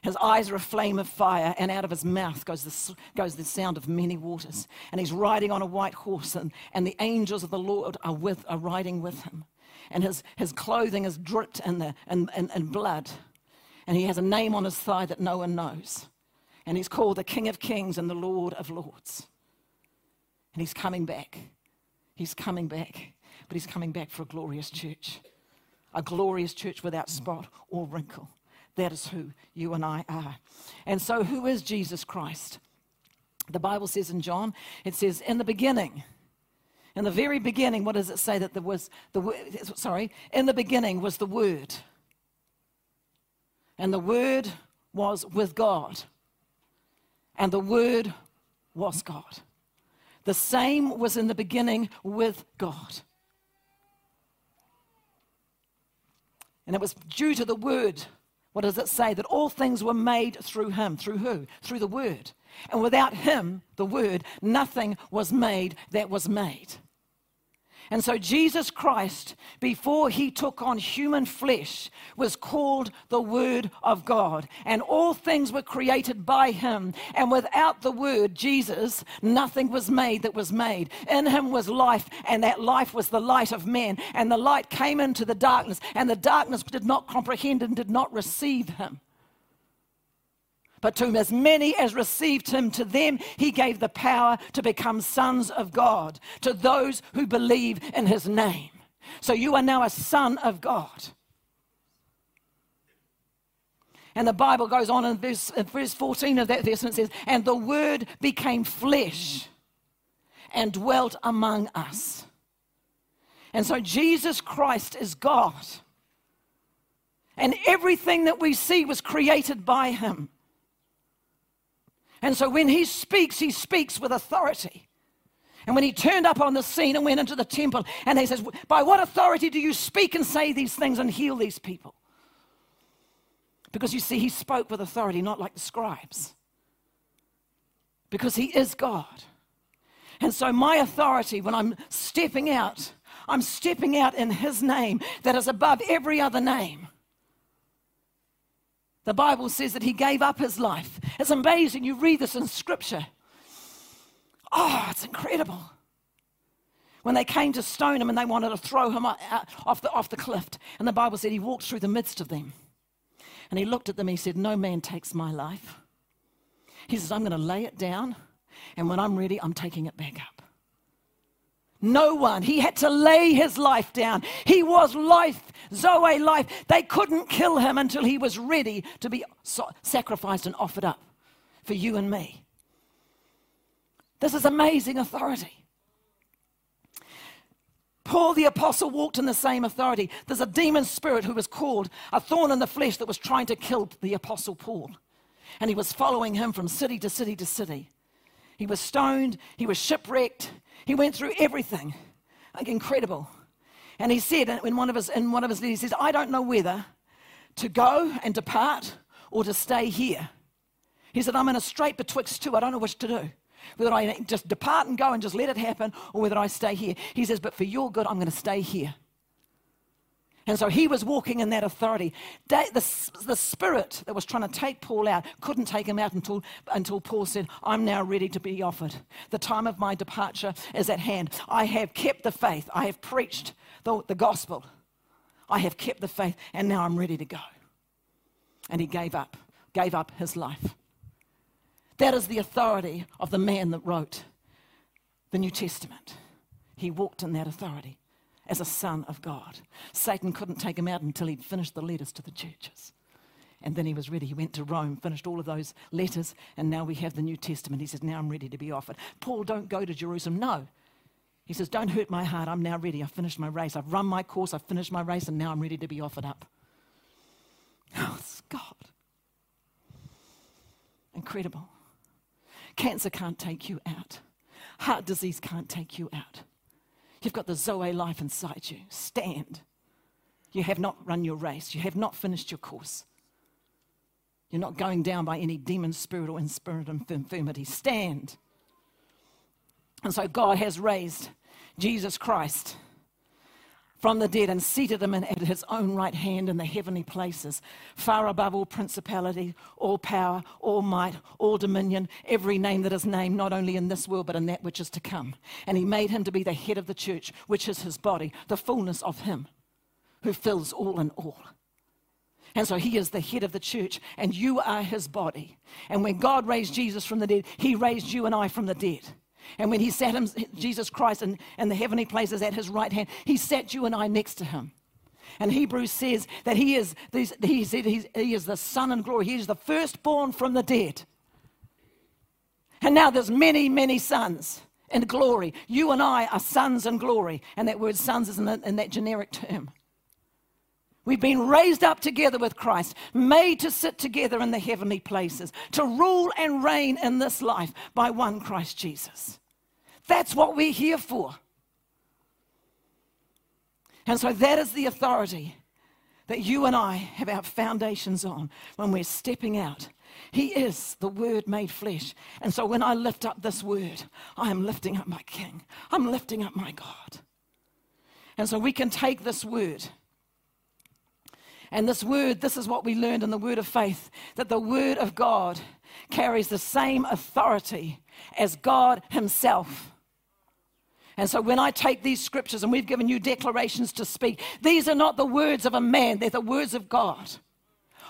His eyes are a flame of fire, and out of his mouth goes the, goes the sound of many waters. And he's riding on a white horse, and, and the angels of the Lord are, with, are riding with him. And his, his clothing is dripped in, the, in, in, in blood. And he has a name on his thigh that no one knows. And he's called the King of Kings and the Lord of Lords. And he's coming back. He's coming back. But he's coming back for a glorious church. A glorious church without spot or wrinkle. That is who you and I are. And so, who is Jesus Christ? The Bible says in John, it says, in the beginning, in the very beginning, what does it say that there was the word? sorry, in the beginning was the Word. And the Word was with God. And the Word was God. The same was in the beginning with God. And it was due to the Word what does it say? That all things were made through him. Through who? Through the Word. And without him, the Word, nothing was made that was made. And so Jesus Christ, before he took on human flesh, was called the Word of God. And all things were created by him. And without the Word, Jesus, nothing was made that was made. In him was life, and that life was the light of men. And the light came into the darkness, and the darkness did not comprehend and did not receive him. But to as many as received him, to them he gave the power to become sons of God, to those who believe in his name. So you are now a son of God. And the Bible goes on in verse, in verse 14 of that verse and says, And the Word became flesh and dwelt among us. And so Jesus Christ is God. And everything that we see was created by Him. And so when He speaks, He speaks with authority. And when he turned up on the scene and went into the temple, and he says, By what authority do you speak and say these things and heal these people? Because you see, he spoke with authority, not like the scribes. Because he is God. And so, my authority, when I'm stepping out, I'm stepping out in his name that is above every other name. The Bible says that he gave up his life. It's amazing. You read this in scripture. Oh, it's incredible. When they came to stone him and they wanted to throw him off the, off the cliff, and the Bible said he walked through the midst of them. And he looked at them he said, No man takes my life. He says, I'm going to lay it down, and when I'm ready, I'm taking it back up. No one. He had to lay his life down. He was life, Zoe life. They couldn't kill him until he was ready to be sacrificed and offered up for you and me. This is amazing authority. Paul the apostle walked in the same authority. There's a demon spirit who was called a thorn in the flesh that was trying to kill the apostle Paul. And he was following him from city to city to city. He was stoned, he was shipwrecked, he went through everything. Like incredible. And he said in one of his in one of his letters, he says, I don't know whether to go and depart or to stay here. He said, I'm in a strait betwixt two. I don't know which to do whether I just depart and go and just let it happen or whether I stay here. He says, But for your good, I'm going to stay here. And so he was walking in that authority. The, the, spirit that was trying to take Paul out couldn't take him out until, until Paul said, I'm now ready to be offered. The time of my departure is at hand. I have kept the faith. I have preached the, the gospel. I have kept the faith, and now I'm ready to go. And he gave up, gave up his life. That is the authority of the man that wrote the New Testament. He walked in that authority as a son of God. Satan couldn't take him out until he'd finished the letters to the churches. And then he was ready. He went to Rome, finished all of those letters, and now we have the New Testament. He says, Now I'm ready to be offered. Paul, don't go to Jerusalem. No. He says, Don't hurt my heart. I'm now ready. I've finished my race. I've run my course. I've finished my race, and now I'm ready to be offered up. Oh, God. Incredible. Cancer can't take you out. Heart disease can't take you out. You've got the Zoe life inside you. Stand. You have not run your race. You have not finished your course. You're not going down by any demon spirit or in spirit infirmity. Stand. And so God has raised Jesus Christ from the dead and seated him at his own right hand in the heavenly places, far above all principality, all power, all might, all dominion, every name that is named, not only in this world, but in that which is to come. And he made him to be the head of the church, which is his body, the fullness of him who fills all in all. And so he is the head of the church, and you are his body. And when God raised Jesus from the dead, he raised you and I from the dead. And when he sat him, Jesus Christ in, in the heavenly places at his right hand, he sat you and I next to him. And Hebrews says that he is, these he said he is the son in glory. He is the firstborn from the dead. And now there's many, many sons in glory. You and I are sons in glory. And that word sons is in, the, in that generic term. We've been raised up together with Christ, made to sit together in the heavenly places, to rule and reign in this life by one Christ Jesus. That's what we're here for. And so that is the authority that you and I have our foundations on when we're stepping out. He is the Word made flesh. And so when I lift up this Word, I am lifting up my King. I'm lifting up my God. And so we can take this Word and this word, this is what we learned in the word of faith that the word of God carries the same authority as God Himself. And so when I take these scriptures and we've given you declarations to speak, these are not the words of a man, they're the words of God.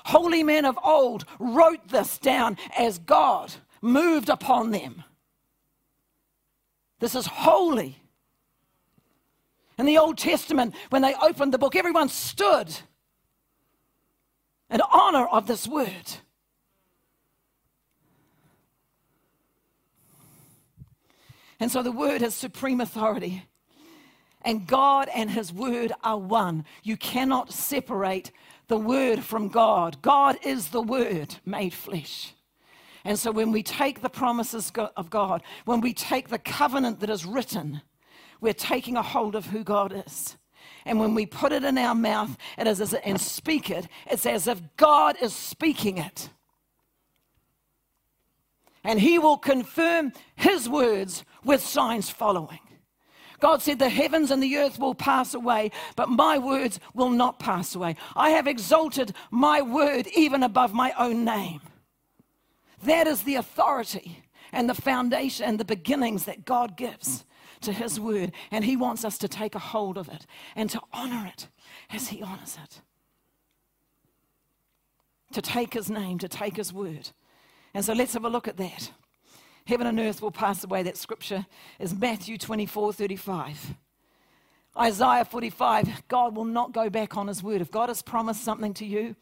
Holy men of old wrote this down as God moved upon them. This is holy. In the Old Testament, when they opened the book, everyone stood and honor of this word. And so the word has supreme authority. And God and his word are one. You cannot separate the word from God. God is the word made flesh. And so when we take the promises of God, when we take the covenant that is written, we're taking a hold of who God is. And when we put it in our mouth and, as, and speak it, it's as if God is speaking it. And He will confirm His words with signs following. God said, The heavens and the earth will pass away, but my words will not pass away. I have exalted my word even above my own name. That is the authority and the foundation and the beginnings that God gives to His word. And He wants us to take a hold of it and to honor it as He honors it. To take His name, to take His word. And so let's have a look at that. Heaven and earth will pass away. That scripture is Matthew 24 35. Isaiah 45, God will not go back on his word. If God has promised something to you,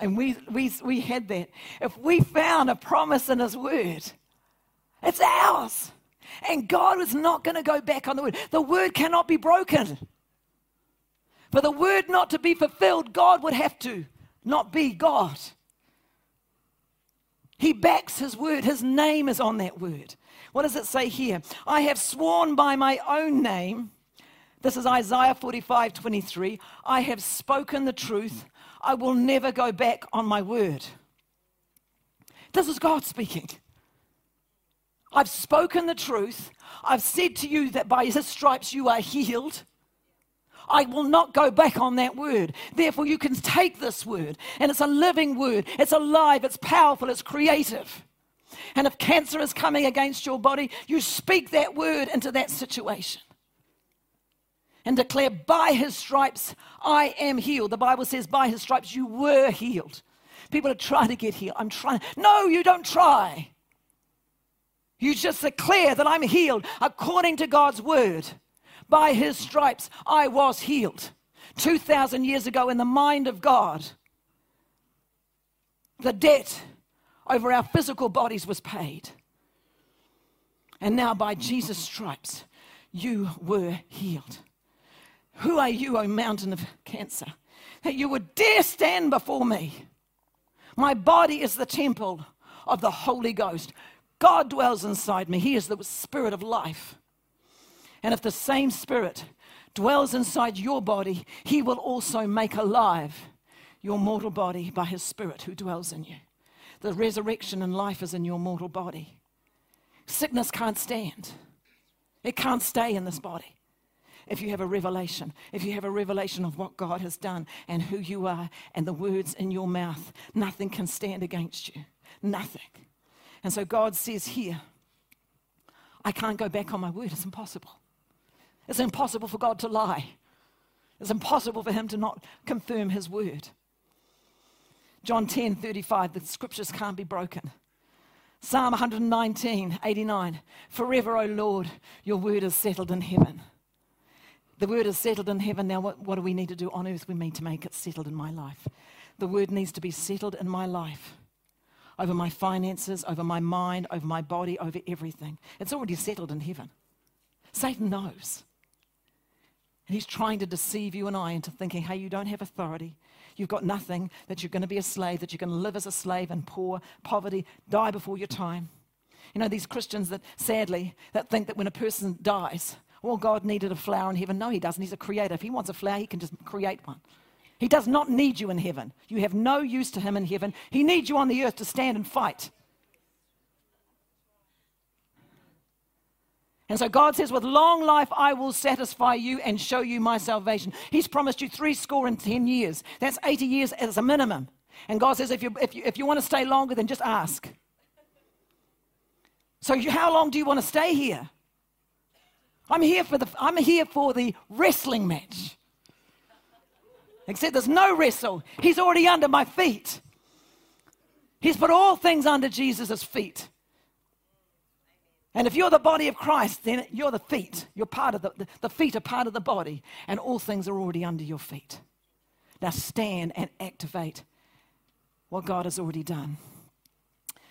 and we, we, we had that, if we found a promise in his word, it's ours. And God is not going to go back on the word. The word cannot be broken. For the word not to be fulfilled, God would have to not be God. He backs his word, his name is on that word. What does it say here? I have sworn by my own name. This is Isaiah 45 23. I have spoken the truth. I will never go back on my word. This is God speaking. I've spoken the truth. I've said to you that by his stripes you are healed. I will not go back on that word. Therefore, you can take this word, and it's a living word. It's alive, it's powerful, it's creative. And if cancer is coming against your body, you speak that word into that situation and declare, By his stripes I am healed. The Bible says, By his stripes you were healed. People are trying to get healed. I'm trying. No, you don't try. You just declare that I'm healed according to God's word. By his stripes I was healed. 2,000 years ago, in the mind of God, the debt over our physical bodies was paid. And now, by Jesus' stripes, you were healed. Who are you, O mountain of cancer, that you would dare stand before me? My body is the temple of the Holy Ghost. God dwells inside me. He is the spirit of life. And if the same spirit dwells inside your body, he will also make alive your mortal body by his spirit who dwells in you. The resurrection and life is in your mortal body. Sickness can't stand, it can't stay in this body. If you have a revelation, if you have a revelation of what God has done and who you are and the words in your mouth, nothing can stand against you. Nothing. And so God says here, I can't go back on my word. It's impossible. It's impossible for God to lie. It's impossible for him to not confirm his word. John 10 35, the scriptures can't be broken. Psalm 119, 89. Forever, O Lord, your word is settled in heaven. The word is settled in heaven. Now, what, what do we need to do on earth? We need to make it settled in my life. The word needs to be settled in my life over my finances, over my mind, over my body, over everything. It's already settled in heaven. Satan knows. And he's trying to deceive you and I into thinking, hey, you don't have authority. You've got nothing, that you're going to be a slave, that you're going to live as a slave in poor, poverty, die before your time. You know, these Christians that sadly that think that when a person dies, well, God needed a flower in heaven. No, he doesn't. He's a creator. If he wants a flower, he can just create one. He does not need you in heaven. You have no use to him in heaven. He needs you on the earth to stand and fight. And so God says, With long life I will satisfy you and show you my salvation. He's promised you three score and ten years. That's 80 years as a minimum. And God says, If you, if you, if you want to stay longer, then just ask. So, you, how long do you want to stay here? I'm here for the, I'm here for the wrestling match. Except there's no wrestle. He's already under my feet. He's put all things under Jesus' feet. And if you're the body of Christ, then you're the feet. You're part of the, the, the feet are part of the body, and all things are already under your feet. Now stand and activate what God has already done.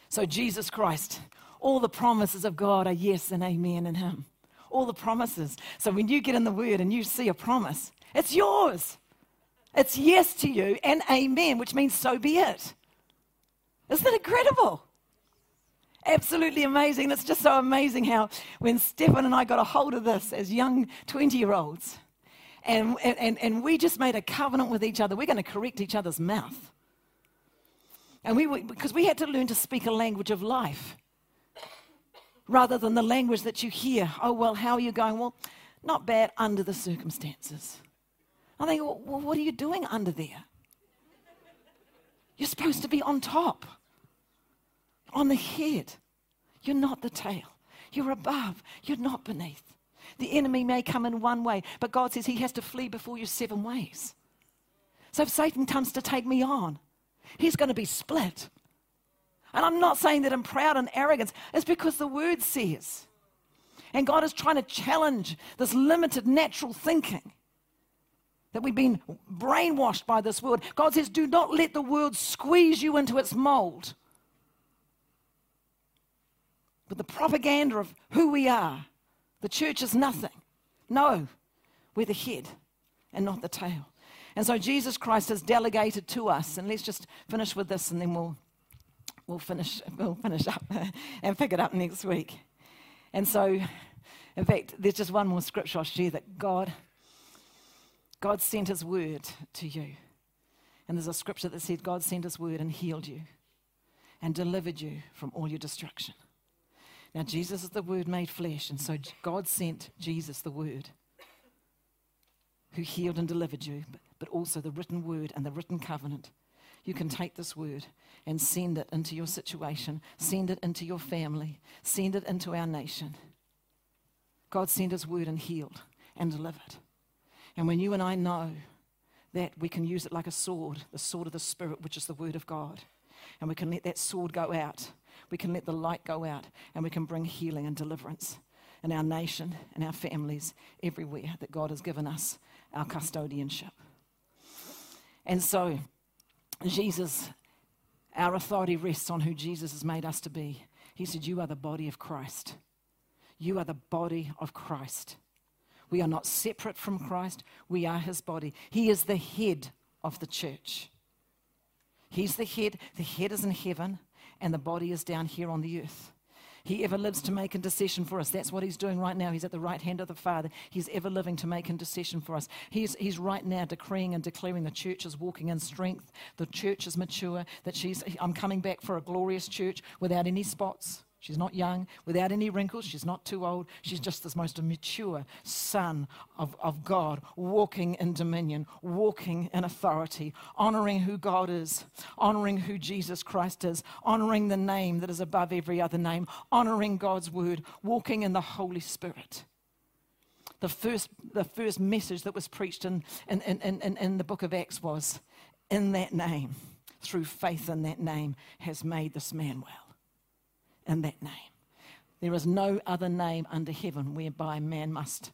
So, Jesus Christ, all the promises of God are yes and amen in Him. All the promises. So, when you get in the Word and you see a promise, it's yours. It's yes to you and amen, which means so be it. Isn't it incredible? Absolutely amazing. It's just so amazing how when Stefan and I got a hold of this as young 20 year olds, and, and, and we just made a covenant with each other, we're going to correct each other's mouth. And we, were, because we had to learn to speak a language of life rather than the language that you hear. Oh, well, how are you going? Well, not bad under the circumstances. I think, well, what are you doing under there? You're supposed to be on top, on the head. You're not the tail. You're above. You're not beneath. The enemy may come in one way, but God says he has to flee before you seven ways. So if Satan comes to take me on, he's going to be split. And I'm not saying that I'm proud and arrogance. it's because the word says. And God is trying to challenge this limited natural thinking that we've been brainwashed by this world. God says, do not let the world squeeze you into its mold. With the propaganda of who we are, the church is nothing. No, we're the head and not the tail. And so Jesus Christ has delegated to us, and let's just finish with this and then we'll, we'll, finish, we'll finish up and pick it up next week. And so, in fact, there's just one more scripture I'll share that God, God sent his word to you. And there's a scripture that said, God sent his word and healed you and delivered you from all your destruction. Now, Jesus is the Word made flesh, and so God sent Jesus, the Word, who healed and delivered you, but also the written Word and the written covenant. You can take this Word and send it into your situation, send it into your family, send it into our nation. God sent His Word and healed and delivered. And when you and I know that, we can use it like a sword, the sword of the Spirit, which is the Word of God. And we can let that sword go out we can let the light go out and we can bring healing and deliverance in our nation and our families everywhere that God has given us our custodianship. And so, Jesus, our authority rests on who Jesus has made us to be. He said, You are the body of Christ. You are the body of Christ. We are not separate from Christ, we are his body. He is the head of the church. He's the head. The head is in heaven and the body is down here on the earth. He ever lives to make intercession for us. That's what he's doing right now. He's at the right hand of the Father. He's ever living to make intercession for us. He's, he's right now decreeing and declaring the church is walking in strength. The church is mature. That she's, I'm coming back for a glorious church without any spots She's not young, without any wrinkles. She's not too old. She's just this most mature son of, of God, walking in dominion, walking in authority, honoring who God is, honoring who Jesus Christ is, honoring the name that is above every other name, honoring God's word, walking in the Holy Spirit. The first, the first message that was preached in, in, in, in, in the book of Acts was in that name, through faith in that name, has made this man well in that name. There is no other name under heaven whereby man must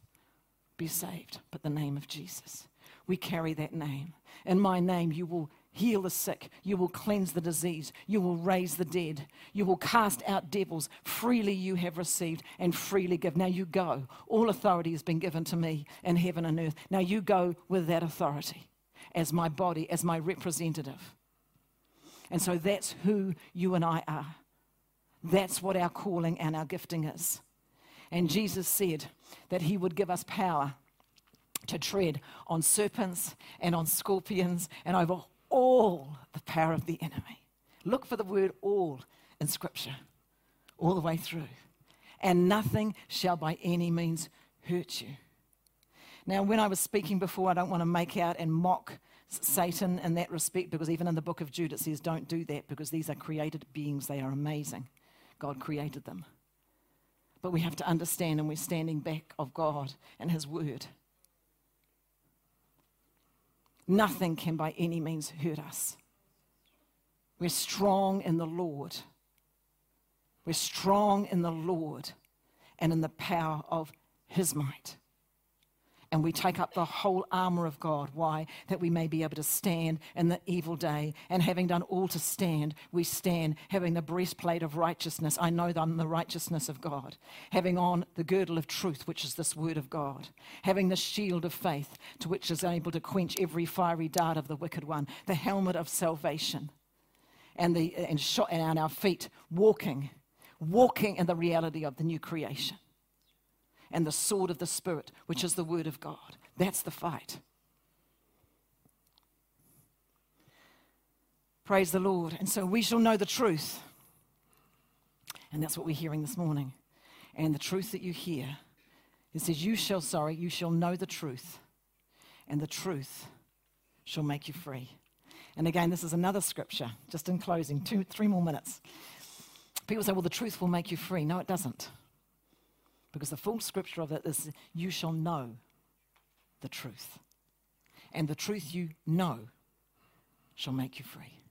be saved but the name of Jesus. We carry that name. In my name, you will heal the sick, you will cleanse the disease, you will raise the dead, you will cast out devils. Freely you have received and freely give. Now you go. All authority has been given to me in heaven and earth. Now you go with that authority as my body, as my representative. And so that's who you and I are. That's what our calling and our gifting is. And Jesus said that he would give us power to tread on serpents and on scorpions and over all the power of the enemy. Look for the word all in Scripture, all the way through. And nothing shall by any means hurt you. Now, when I was speaking before, I don't want to make out and mock Satan in that respect because even in the book of Jude it says, don't do that because these are created beings, they are amazing. God created them. But we have to understand, and we're standing back of God and His Word. Nothing can by any means hurt us. We're strong in the Lord. We're strong in the Lord and in the power of His might. And we take up the whole armor of God. Why? That we may be able to stand in the evil day. And having done all to stand, we stand having the breastplate of righteousness. I know that I'm the righteousness of God. Having on the girdle of truth, which is this word of God. Having the shield of faith, to which is able to quench every fiery dart of the wicked one. The helmet of salvation. And, the, and, shot, and on our feet, walking, walking in the reality of the new creation and the sword of the Spirit, which is the Word of God. That's the fight. Praise the Lord. And so we shall know the truth. And that's what we're hearing this morning. And the truth that you hear, it says, You shall, sorry, you shall know the truth, and the truth shall make you free. And again, this is another scripture, just in closing, two, three more minutes. People say, Well, the truth will make you free. No, it doesn't. Because the full scripture of it is you shall know the truth. And the truth you know shall make you free.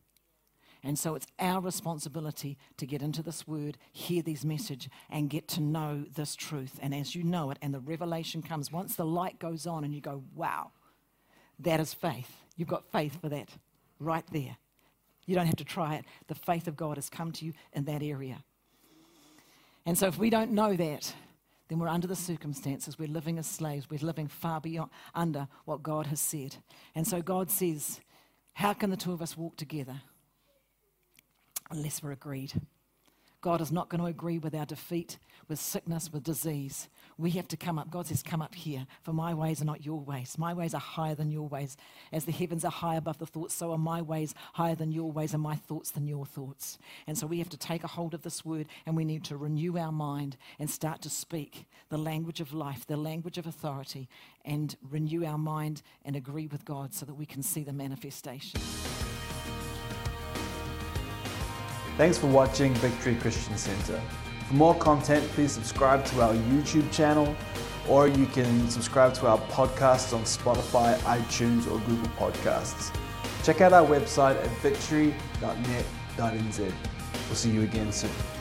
And so it's our responsibility to get into this word, hear these message, and get to know this truth. And as you know it, and the revelation comes, once the light goes on and you go, wow, that is faith. You've got faith for that right there. You don't have to try it. The faith of God has come to you in that area. And so if we don't know that, then we're under the circumstances. We're living as slaves. We're living far beyond under what God has said. And so God says, How can the two of us walk together unless we're agreed? God is not going to agree with our defeat, with sickness, with disease. We have to come up. God says, Come up here, for my ways are not your ways. My ways are higher than your ways. As the heavens are high above the thoughts, so are my ways higher than your ways, and my thoughts than your thoughts. And so we have to take a hold of this word, and we need to renew our mind and start to speak the language of life, the language of authority, and renew our mind and agree with God so that we can see the manifestation. Thanks for watching Victory Christian Center. For more content, please subscribe to our YouTube channel or you can subscribe to our podcasts on Spotify, iTunes, or Google Podcasts. Check out our website at victory.net.nz. We'll see you again soon.